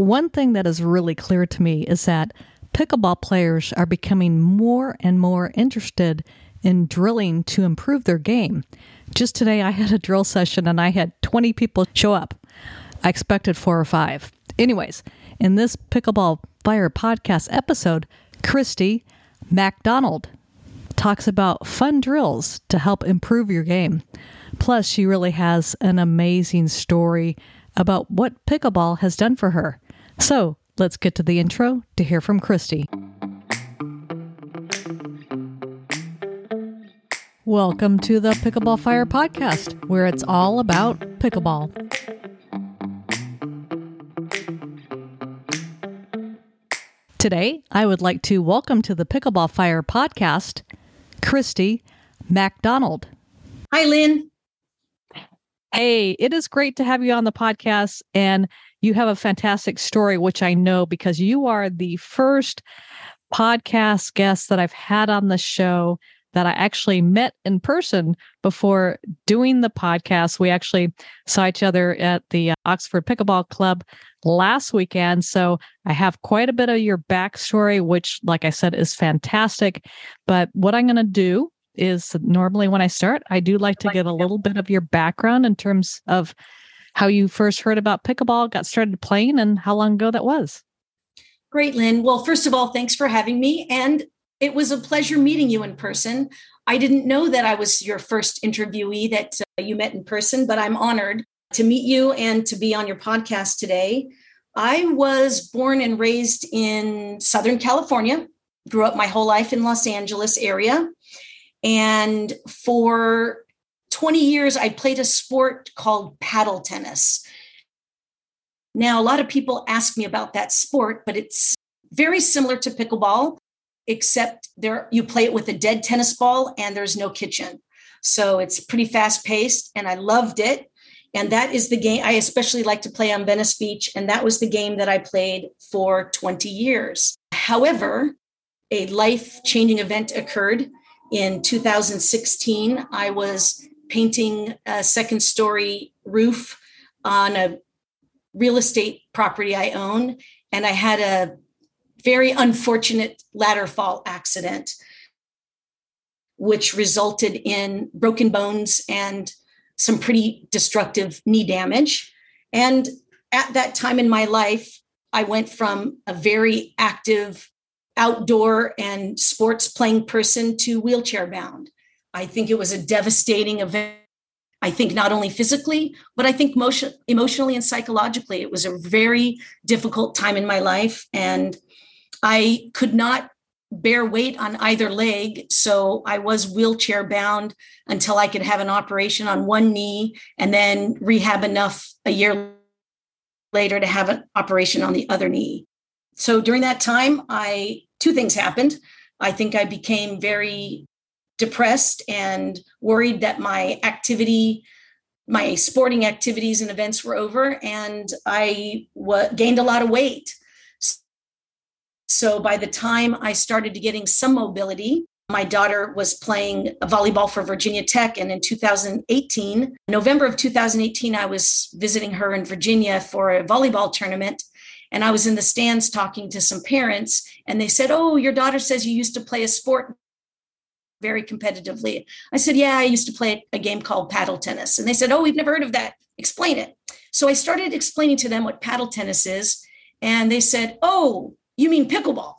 one thing that is really clear to me is that pickleball players are becoming more and more interested in drilling to improve their game. Just today, I had a drill session and I had 20 people show up. I expected four or five. Anyways, in this Pickleball Fire podcast episode, Kristie MacDonald talks about fun drills to help improve your game. Plus, she really has an amazing story about what pickleball has done for her. So, let's get to the intro to hear from Kristie. Welcome to the Pickleball Fire podcast, where it's all about pickleball. Today, I would like to welcome to the Pickleball Fire podcast Kristie MacDonald. Hi, Lynn. Hey, it is great to have you on the podcast. And you have a fantastic story, which I know because you are the first podcast guest that I've had on the show that I actually met in person before doing the podcast. We actually saw each other at the uh, Oxford Pickleball Club last weekend. So I have quite a bit of your backstory, which, like I said, is fantastic. But what I'm going to do is normally when I start, I do like to get a little bit of your background in terms of how you first heard about pickleball, got started playing, and how long ago that was. Great, Lynn. Well, first of all, thanks for having me. And it was a pleasure meeting you in person. I didn't know that I was your first interviewee that uh, you met in person, but I'm honored to meet you and to be on your podcast today. I was born and raised in Southern California, grew up my whole life in Los Angeles area. And for 20 years, I played a sport called paddle tennis. Now, a lot of people ask me about that sport, but it's very similar to pickleball except there you play it with a dead tennis ball and there's no kitchen. So it's pretty fast paced and I loved it. And that is the game I especially like to play on Venice Beach. And that was the game that I played for 20 years. However, a life changing event occurred in 2016. I was painting a second story roof on a real estate property I own. And I had a very unfortunate ladder fall accident, which resulted in broken bones and some pretty destructive knee damage. And at that time in my life, I went from a very active outdoor and sports playing person to wheelchair bound. I think it was a devastating event. I think not only physically, but I think motion, emotionally and psychologically. It was a very difficult time in my life. And I could not bear weight on either leg. So I was wheelchair bound until I could have an operation on one knee and then rehab enough a year later to have an operation on the other knee. So during that time, I two things happened. I think I became very depressed and worried that my activity my sporting activities and events were over and I w- gained a lot of weight so by the time I started getting some mobility, my daughter was playing volleyball for Virginia Tech. And in 2018, November of 2018, I was visiting her in Virginia for a volleyball tournament. And I was in the stands talking to some parents, and they said, Oh, your daughter says you used to play a sport very competitively. I said, Yeah, I used to play a game called paddle tennis. And they said, Oh, we've never heard of that. Explain it. So I started explaining to them what paddle tennis is. And they said, Oh, you mean pickleball?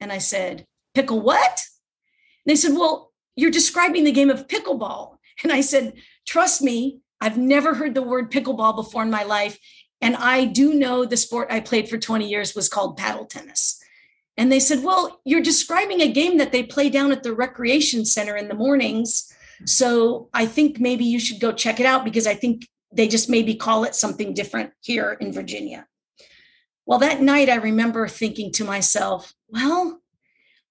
And I said, Pickle what? And they said, Well, you're describing the game of pickleball. And I said, Trust me, I've never heard the word pickleball before in my life. And I do know the sport I played for 20 years was called paddle tennis. And they said, Well, you're describing a game that they play down at the recreation center in the mornings. So I think maybe you should go check it out because I think they just maybe call it something different here in Virginia. Well, that night I remember thinking to myself, well,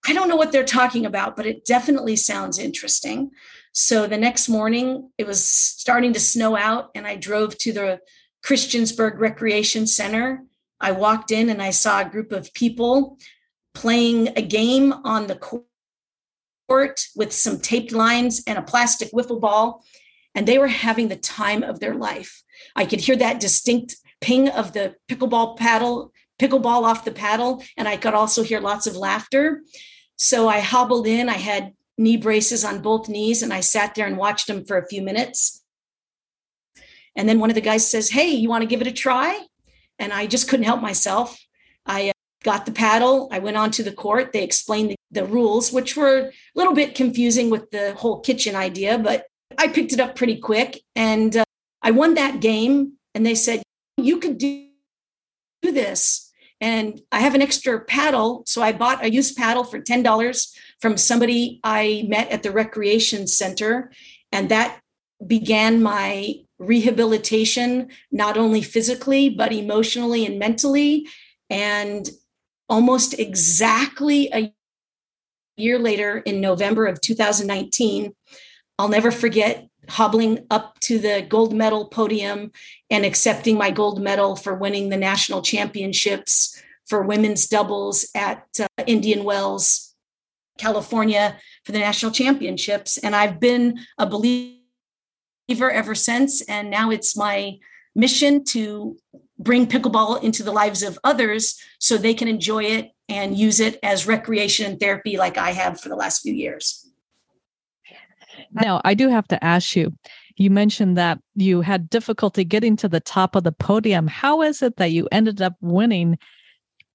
I don't know what they're talking about, but it definitely sounds interesting. So the next morning, it was starting to snow out, and I drove to the Christiansburg Recreation Center. I walked in and I saw a group of people playing a game on the court with some taped lines and a plastic wiffle ball, and they were having the time of their life. I could hear that distinct ping of the pickleball paddle, pickleball off the paddle, and I could also hear lots of laughter. So I hobbled in. I had knee braces on both knees, and I sat there and watched them for a few minutes. And then one of the guys says, Hey, you want to give it a try? And I just couldn't help myself. I got the paddle. I went onto the court. They explained the, the rules, which were a little bit confusing with the whole kitchen idea, but I picked it up pretty quick. And uh, I won that game. And they said, You could do, do this. And I have an extra paddle. So I bought a used paddle for $10 from somebody I met at the recreation center. And that began my rehabilitation, not only physically, but emotionally and mentally. And almost exactly a year later, in November of 2019, I'll never forget hobbling up to the gold medal podium and accepting my gold medal for winning the national championships for women's doubles at uh, Indian Wells, California for the national championships. And I've been a believer ever since. And now it's my mission to bring pickleball into the lives of others so they can enjoy it and use it as recreation and therapy like I have for the last few years. Now, I do have to ask you you mentioned that you had difficulty getting to the top of the podium. How is it that you ended up winning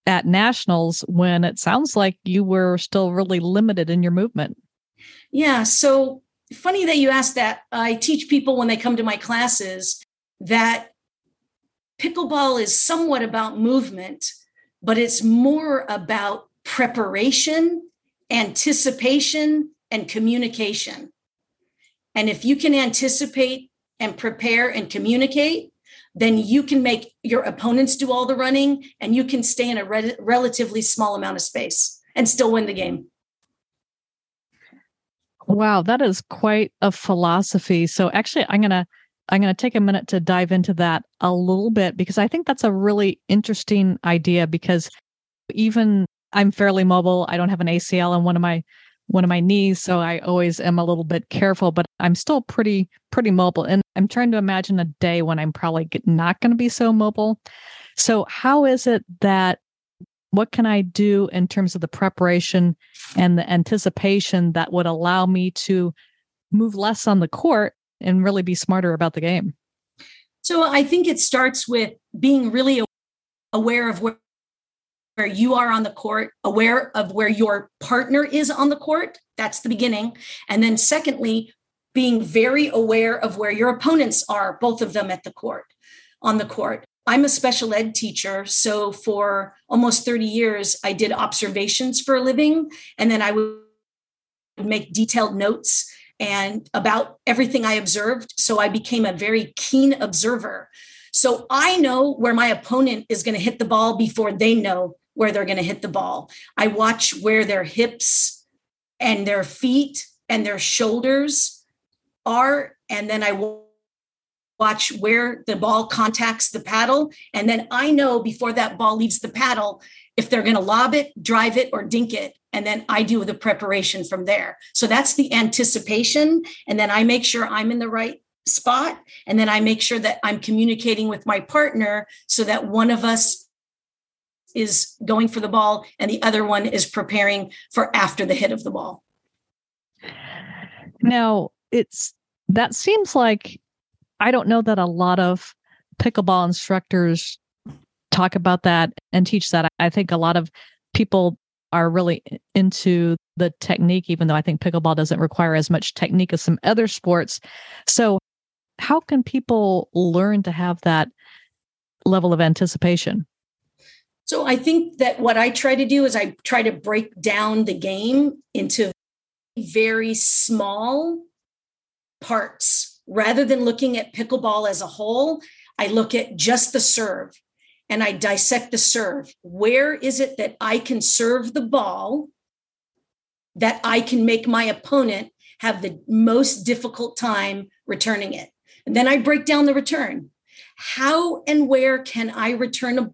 at nationals when it sounds like you were still really limited in your movement? Yeah. So funny that you asked that. I teach people when they come to my classes that pickleball is somewhat about movement, but it's more about preparation, anticipation, and communication. And if you can anticipate and prepare and communicate, then you can make your opponents do all the running and you can stay in a re- relatively small amount of space and still win the game. Wow, that is quite a philosophy. So actually I'm going to I'm going to take a minute to dive into that a little bit because I think that's a really interesting idea because even I'm fairly mobile. I don't have an ACL on one of my one of my knees, so I always am a little bit careful, but I'm still pretty pretty mobile and I'm trying to imagine a day when I'm probably not going to be so mobile. So how is it that what can I do in terms of the preparation and the anticipation that would allow me to move less on the court and really be smarter about the game? So I think it starts with being really aware of where, where you are on the court, aware of where your partner is on the court. That's the beginning. And then, secondly, being very aware of where your opponents are, both of them at the court, on the court. I'm a special ed teacher. So for almost 30 years, I did observations for a living. And then I would make detailed notes and about everything I observed. So I became a very keen observer. So I know where my opponent is going to hit the ball before they know where they're going to hit the ball. I watch where their hips and their feet and their shoulders are. And then I watch where the ball contacts the paddle. And then I know before that ball leaves the paddle if they're going to lob it, drive it, or dink it. And then I do the preparation from there. So that's the anticipation. And then I make sure I'm in the right spot. And then I make sure that I'm communicating with my partner so that one of us is going for the ball and the other one is preparing for after the hit of the ball. Now, it's that seems like I don't know that a lot of pickleball instructors talk about that and teach that. I think a lot of people are really into the technique, even though I think pickleball doesn't require as much technique as some other sports. So, how can people learn to have that level of anticipation? So, I think that what I try to do is I try to break down the game into very small parts rather than looking at pickleball as a whole, I look at just the serve and I dissect the serve. Where is it that I can serve the ball that I can make my opponent have the most difficult time returning it? And then I break down the return. How and where can I return a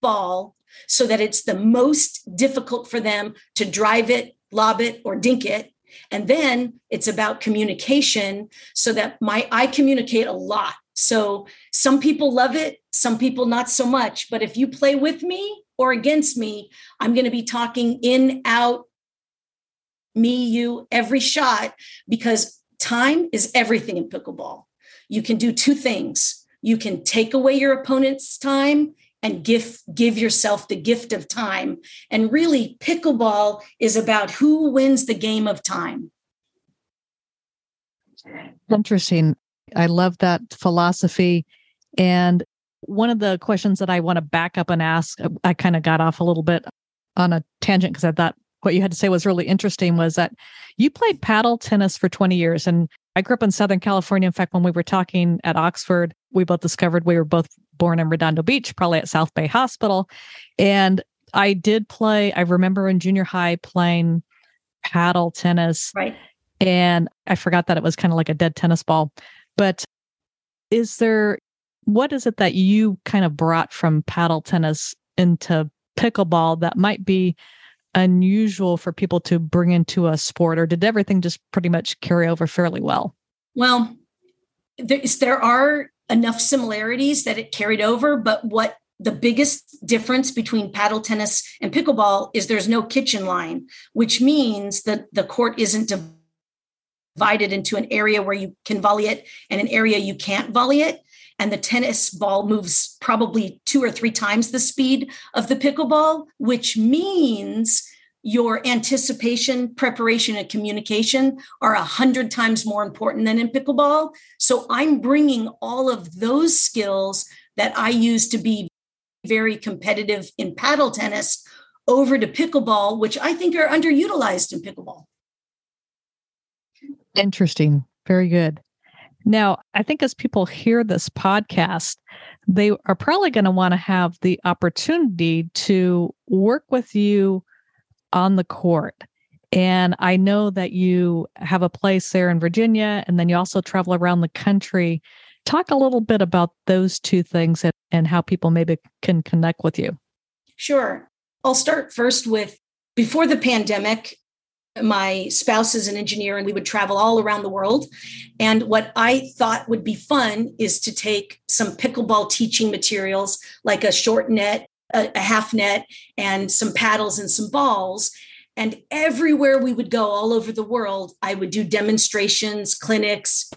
ball so that it's the most difficult for them to drive it, lob it, or dink it? And then it's about communication so that my I communicate a lot So some people love it, some people not so much. But if you play with me or against me, I'm going to be talking in, out, me, you, every shot, because time is everything in pickleball. You can do two things. You can take away your opponent's time and give give yourself the gift of time. And really pickleball is about who wins the game of time. Interesting. I love that philosophy. And one of the questions that I want to back up and ask, uh, I kind of got off a little bit on a tangent because I thought what you had to say was really interesting was that you played paddle tennis for 20 years. And I grew up in Southern California. In fact, when we were talking at Oxford, we both discovered we were both born in Redondo Beach, probably at South Bay Hospital. And I did play, I remember in junior high playing paddle tennis. Right. And I forgot that it was kind of like a dead tennis ball. But is there, what is it that you kind of brought from paddle tennis into pickleball that might be unusual for people to bring into a sport, or did everything just pretty much carry over fairly well? Well, there are enough similarities that it carried over, but what the biggest difference between paddle tennis and pickleball is there's no kitchen line, which means that the court isn't divided into an area where you can volley it and an area you can't volley it. And the tennis ball moves probably two or three times the speed of the pickleball, which means your anticipation, preparation, and communication are a hundred times more important than in pickleball. So I'm bringing all of those skills that I use to be very competitive in paddle tennis over to pickleball, which I think are underutilized in pickleball. Interesting. Very good. Now, I think as people hear this podcast, they are probably going to want to have the opportunity to work with you on the court. And I know that you have a place there in Virginia, and then you also travel around the country. Talk a little bit about those two things and, and how people maybe can connect with you. Sure. I'll start first with before the pandemic, my spouse is an engineer and we would travel all around the world. And what I thought would be fun is to take some pickleball teaching materials like a short net, a, half net, and some paddles and some balls. And everywhere we would go all over the world, I would do demonstrations, clinics,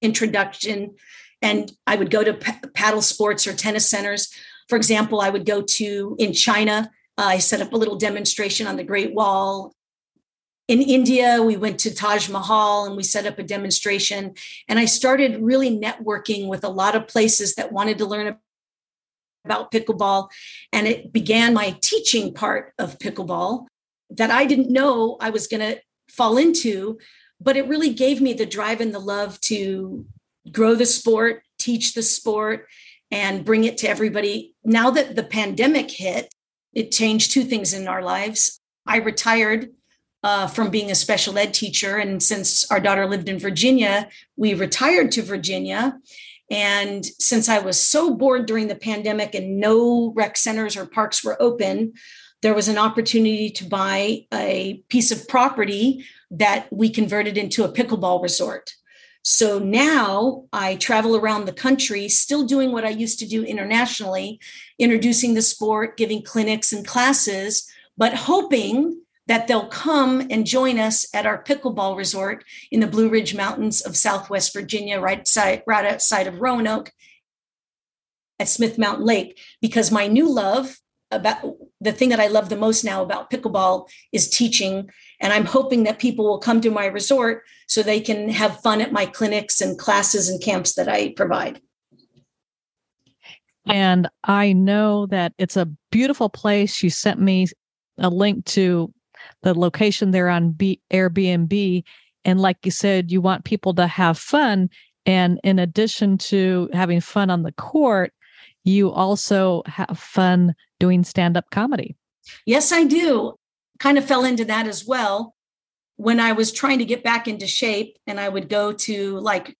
introduction, and I would go to paddle sports or tennis centers. For example, I would go to in China. Uh, I set up a little demonstration on the Great Wall in India, we went to Taj Mahal and we set up a demonstration. And I started really networking with a lot of places that wanted to learn about pickleball. And it began my teaching part of pickleball that I didn't know I was going to fall into, but it really gave me the drive and the love to grow the sport, teach the sport, and bring it to everybody. Now that the pandemic hit, it changed two things in our lives. I retired uh, from being a special ed teacher. And since our daughter lived in Virginia, we retired to Virginia. And since I was so bored during the pandemic and no rec centers or parks were open, there was an opportunity to buy a piece of property that we converted into a pickleball resort. So now I travel around the country, still doing what I used to do internationally, introducing the sport, giving clinics and classes, but hoping that they'll come and join us at our pickleball resort in the Blue Ridge Mountains of Southwest Virginia, right, side, right outside of Roanoke at Smith Mountain Lake. Because my new love about the thing that I love the most now about pickleball is teaching. And I'm hoping that people will come to my resort so they can have fun at my clinics and classes and camps that I provide. And I know that it's a beautiful place. You sent me a link to the location there on B- Airbnb. And like you said, you want people to have fun. And in addition to having fun on the court, you also have fun doing stand up comedy. Yes, I do. Kind of fell into that as well. When I was trying to get back into shape and I would go to like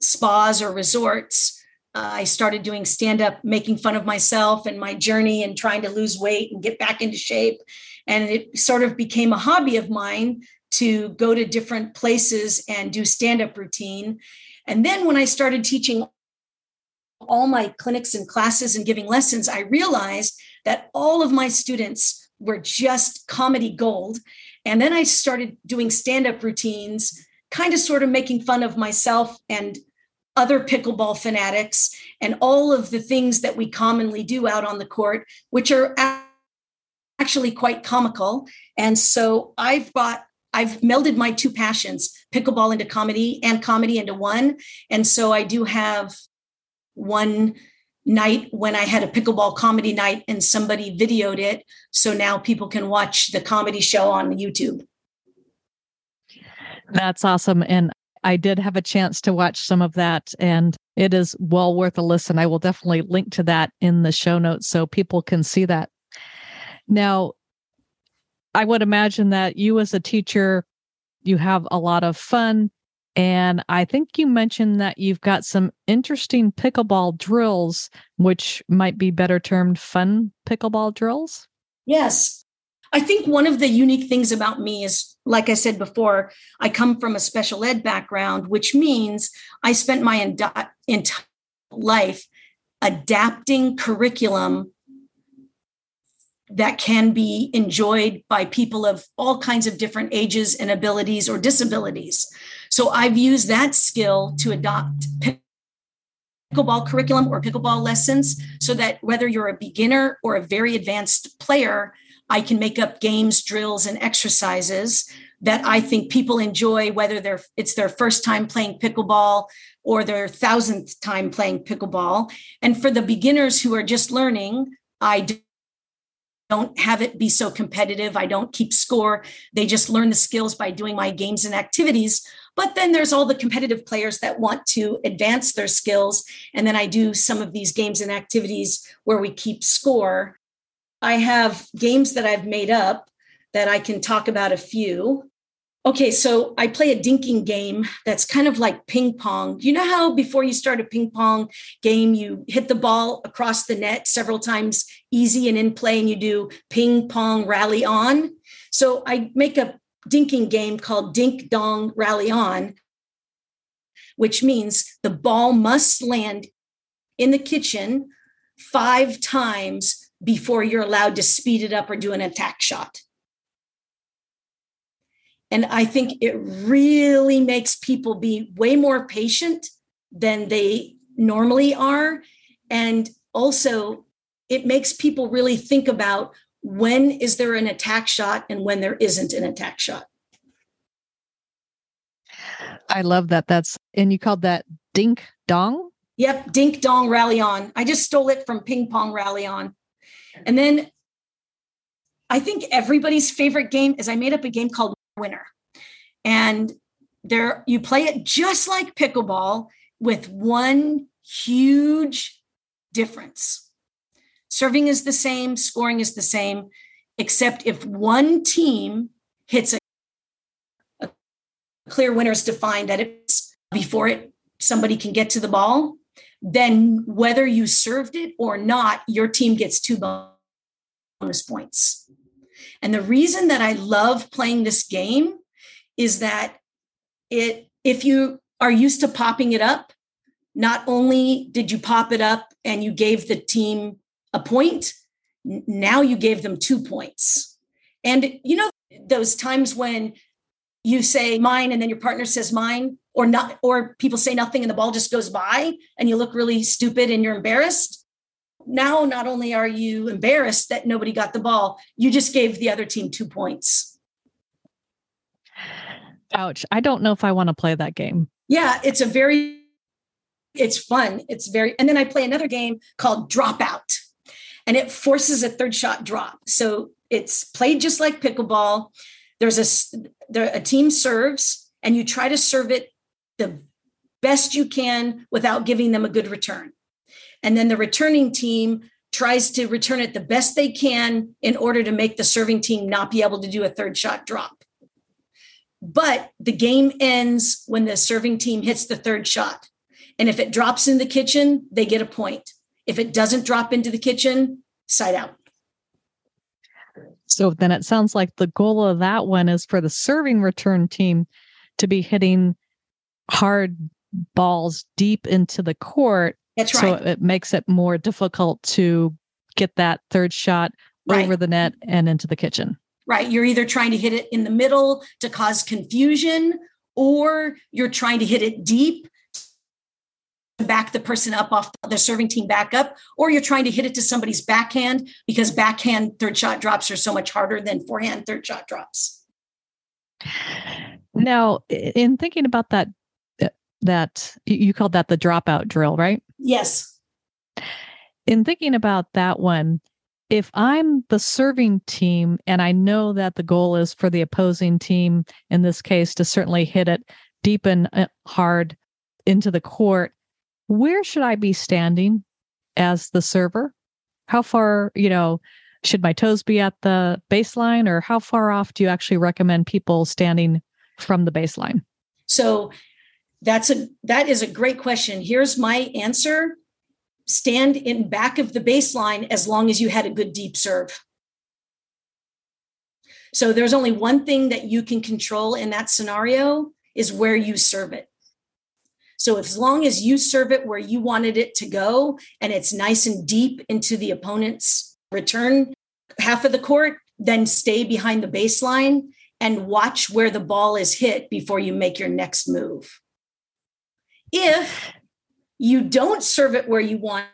spas or resorts, I started doing stand up, making fun of myself and my journey and trying to lose weight and get back into shape. And it sort of became a hobby of mine to go to different places and do stand up routine. And then when I started teaching all my clinics and classes and giving lessons, I realized that all of my students were just comedy gold. And then I started doing stand up routines, kind of sort of making fun of myself and other pickleball fanatics and all of the things that we commonly do out on the court, which are actually quite comical. And so I've brought, I've melded my two passions, pickleball into comedy and comedy into one. And so I do have one night when I had a pickleball comedy night and somebody videoed it. So now people can watch the comedy show on YouTube. That's awesome. And I did have a chance to watch some of that, and it is well worth a listen. I will definitely link to that in the show notes so people can see that. Now, I would imagine that you, as a teacher, you have a lot of fun. And I think you mentioned that you've got some interesting pickleball drills, which might be better termed fun pickleball drills. Yes. I think one of the unique things about me is, like I said before, I come from a special ed background, which means I spent my entire life adapting curriculum that can be enjoyed by people of all kinds of different ages and abilities or disabilities. So I've used that skill to adopt pickleball curriculum or pickleball lessons so that whether you're a beginner or a very advanced player, I can make up games, drills, and exercises that I think people enjoy, whether they're it's their first time playing pickleball or their thousandth time playing pickleball. And for the beginners who are just learning, I don't have it be so competitive. I don't keep score. They just learn the skills by doing my games and activities. But then there's all the competitive players that want to advance their skills. And then I do some of these games and activities where we keep score. I have games that I've made up that I can talk about a few. Okay, so I play a dinking game that's kind of like ping pong. You know how before you start a ping pong game, you hit the ball across the net several times easy and in play, and you do ping pong rally on? So I make a dinking game called Dink Dong Rally On, which means the ball must land in the kitchen five times before you're allowed to speed it up or do an attack shot. And I think it really makes people be way more patient than they normally are. And also, it makes people really think about when is there an attack shot and when there isn't an attack shot. I love that. That's, and you called that dink dong? Yep, dink dong rally on. I just stole it from ping pong rally on. And then I think everybody's favorite game is I made up a game called winner. And there you play it just like pickleball with one huge difference. Serving is the same, scoring is the same, except if one team hits a, a clear winner is defined that it's before it somebody can get to the ball, then whether you served it or not, your team gets two bonus points. And the reason that I love playing this game is that it if you are used to popping it up, not only did you pop it up and you gave the team a point, now you gave them two points. And you know those times when you say mine and then your partner says mine or not or people say nothing and the ball just goes by and you look really stupid and you're embarrassed now not only are you embarrassed that nobody got the ball you just gave the other team two points Ouch. I don't know if I want to play that game. Yeah, it's a very it's fun. It's very and then I play another game called Dropout. And it forces a third shot drop. So it's played just like pickleball. There's a there a team serves and you try to serve it the best you can without giving them a good return. And then the returning team tries to return it the best they can in order to make the serving team not be able to do a third shot drop. But the game ends when the serving team hits the third shot. And if it drops in the kitchen, they get a point. If it doesn't drop into the kitchen, side out. So then it sounds like the goal of that one is for the serving return team to be hitting hard balls deep into the court. That's right. So it makes it more difficult to get that third shot Right. over the net and into the kitchen. right? You're either trying to hit it in the middle to cause confusion, or you're trying to hit it deep to back the person up off the serving team back up, or you're trying to hit it to somebody's backhand because backhand third shot drops are so much harder than forehand third shot drops. Now, in thinking about that, that you called that the dropout drill, right? Yes. in thinking about that one, if I'm the serving team and I know that the goal is for the opposing team, in this case, to certainly hit it deep and uh, hard into the court, where should I be standing as the server? How far, you know, should my toes be at the baseline or how far off do you actually recommend people standing from the baseline? So that's a that is a great question. Here's my answer. Stand in back of the baseline as long as you had a good deep serve. So there's only one thing that you can control in that scenario is where you serve it. So as long as you serve it where you wanted it to go and it's nice and deep into the opponent's return half of the court, then stay behind the baseline and watch where the ball is hit before you make your next move. If you don't serve it where you wanted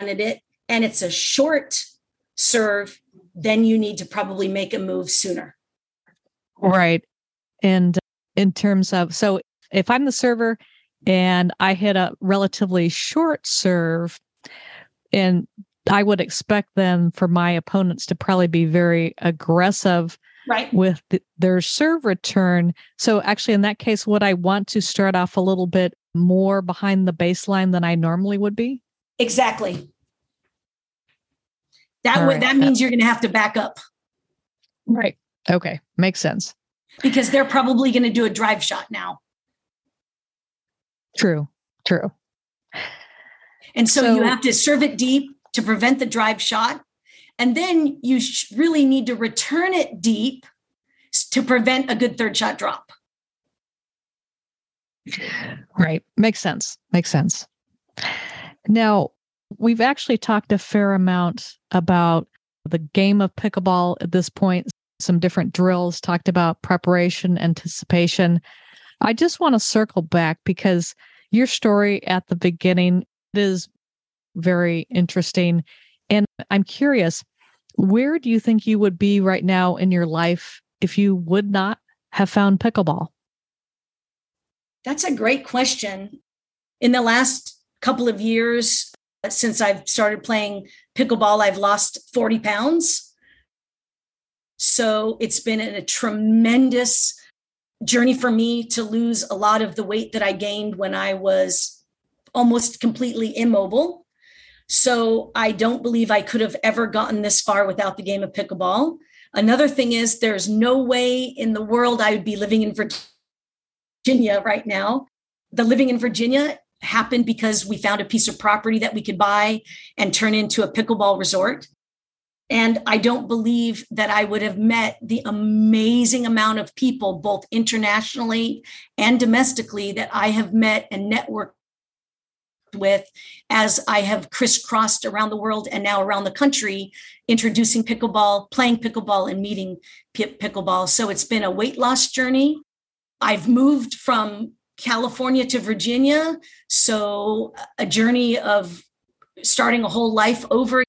it and it's a short serve, then you need to probably make a move sooner. Right. And in terms of, so if I'm the server and I hit a relatively short serve, and I would expect then for my opponents to probably be very aggressive Right. with th- their serve return. So actually, in that case, would I want to start off a little bit more behind the baseline than I normally would be? Exactly. That All would right. that uh, means you're going to have to back up Right. Okay. Makes sense. because they're probably going to do a drive shot now. True. True. And so, So- you have to serve it deep to prevent the drive shot. And then you sh- really need to return it deep to prevent a good third shot drop. Right. Makes sense. Makes sense. Now, we've actually talked a fair amount about the game of pickleball at this point, some different drills, talked about preparation, anticipation. I just want to circle back because your story at the beginning is very interesting. And I'm curious, where do you think you would be right now in your life if you would not have found pickleball? That's a great question. In the last couple of years, uh, since I've started playing pickleball, I've lost 40 pounds. So it's been a tremendous journey for me to lose a lot of the weight that I gained when I was almost completely immobile. So I don't believe I could have ever gotten this far without the game of pickleball. Another thing is, there's no way in the world I would be living in Virginia right now. The living in Virginia happened because we found a piece of property that we could buy and turn into a pickleball resort. And I don't believe that I would have met the amazing amount of people, both internationally and domestically, that I have met and networked with as I have crisscrossed around the world and now around the country, introducing pickleball, playing pickleball, and meeting pickleball. So it's been a weight loss journey. I've moved from California to Virginia. So a journey of starting a whole life over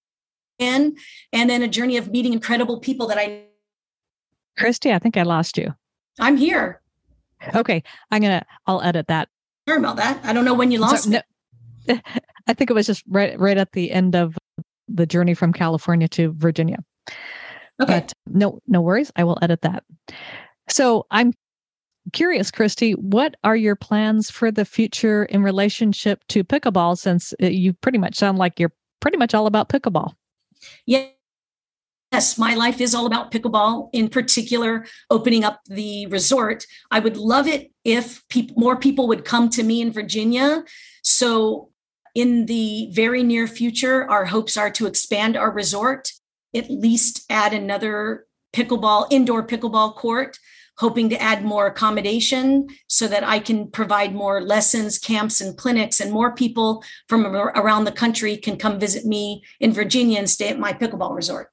again, and then a journey of meeting incredible people that I Kristie, I think I lost you. I'm here. Okay, I'm gonna. I'll edit that. Sorry about that. I don't know when you lost me. no- I think it was just right, right at the end of the journey from California to Virginia. Okay. But no, no worries. I will edit that. So I'm curious, Kristie, what are your plans for the future in relationship to pickleball? Since uh, you pretty much sound like you're pretty much all about pickleball. Yeah. Yes, my life is all about pickleball, in particular, opening up the resort. I would love it if more people would come to me in Virginia. So, in the very near future, our hopes are to expand our resort, at least add another pickleball, indoor pickleball court. Hoping to add more accommodation so that I can provide more lessons, camps, and clinics, and more people from around the country can come visit me in Virginia and stay at my pickleball resort.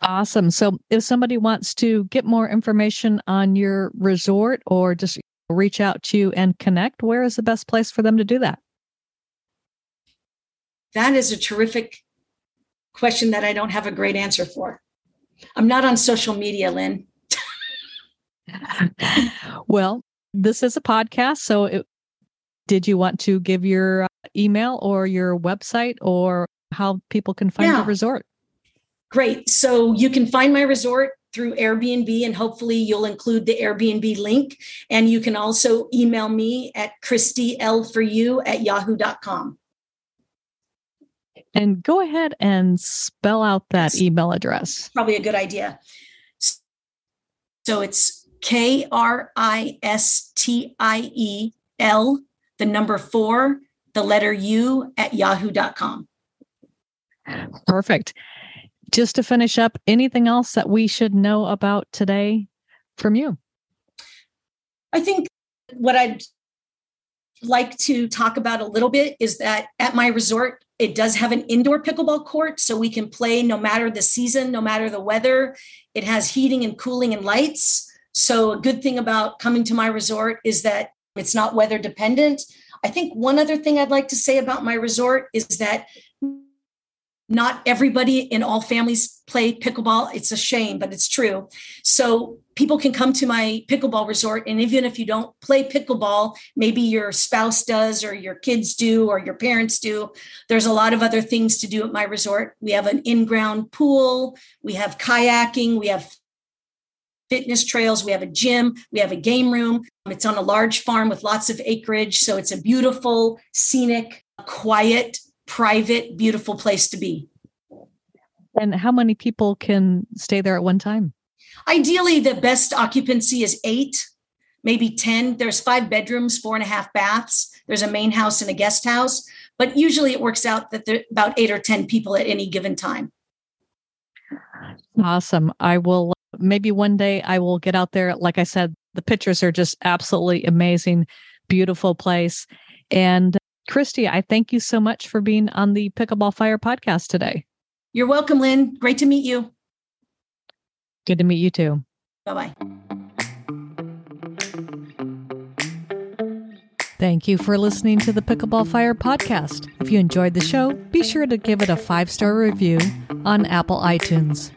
Awesome. So, if somebody wants to get more information on your resort or just reach out to you and connect, where is the best place for them to do that? That is a terrific question that I don't have a great answer for. I'm not on social media, Lynn. well, this is a podcast. So, it, did you want to give your uh, email or your website or how people can find yeah. the resort? Great. So, you can find my resort through Airbnb, and hopefully you'll include the Airbnb link. And you can also email me at Kristie L for you at yahoo.com. And go ahead and spell out that email address. Probably a good idea. So it's K R I S T I E L, the number four, the letter U at yahoo.com. Perfect. Just to finish up, anything else that we should know about today from you? I think what I'd like to talk about a little bit is that at my resort, it does have an indoor pickleball court, so we can play no matter the season, no matter the weather. It has heating and cooling and lights. So, a good thing about coming to my resort is that it's not weather dependent. I think one other thing I'd like to say about my resort is that not everybody in all families play pickleball. It's a shame, but it's true. So people can come to my pickleball resort. And even if you don't play pickleball, maybe your spouse does, or your kids do, or your parents do, there's a lot of other things to do at my resort. We have an in ground pool, we have kayaking, we have fitness trails, we have a gym, we have a game room. It's on a large farm with lots of acreage. So it's a beautiful, scenic, quiet private, beautiful place to be. And how many people can stay there at one time? Ideally, the best occupancy is eight, maybe 10. There's five bedrooms, four and a half baths. There's a main house and a guest house. But usually it works out that there are about eight or 10 people at any given time. Awesome. I will, maybe one day I will get out there. Like I said, the pictures are just absolutely amazing, beautiful place. And Kristie, I thank you so much for being on the Pickleball Fire podcast today. You're welcome, Lynn. Great to meet you. Good to meet you too. Bye bye. Thank you for listening to the Pickleball Fire podcast. If you enjoyed the show, be sure to give it a five star review on Apple iTunes.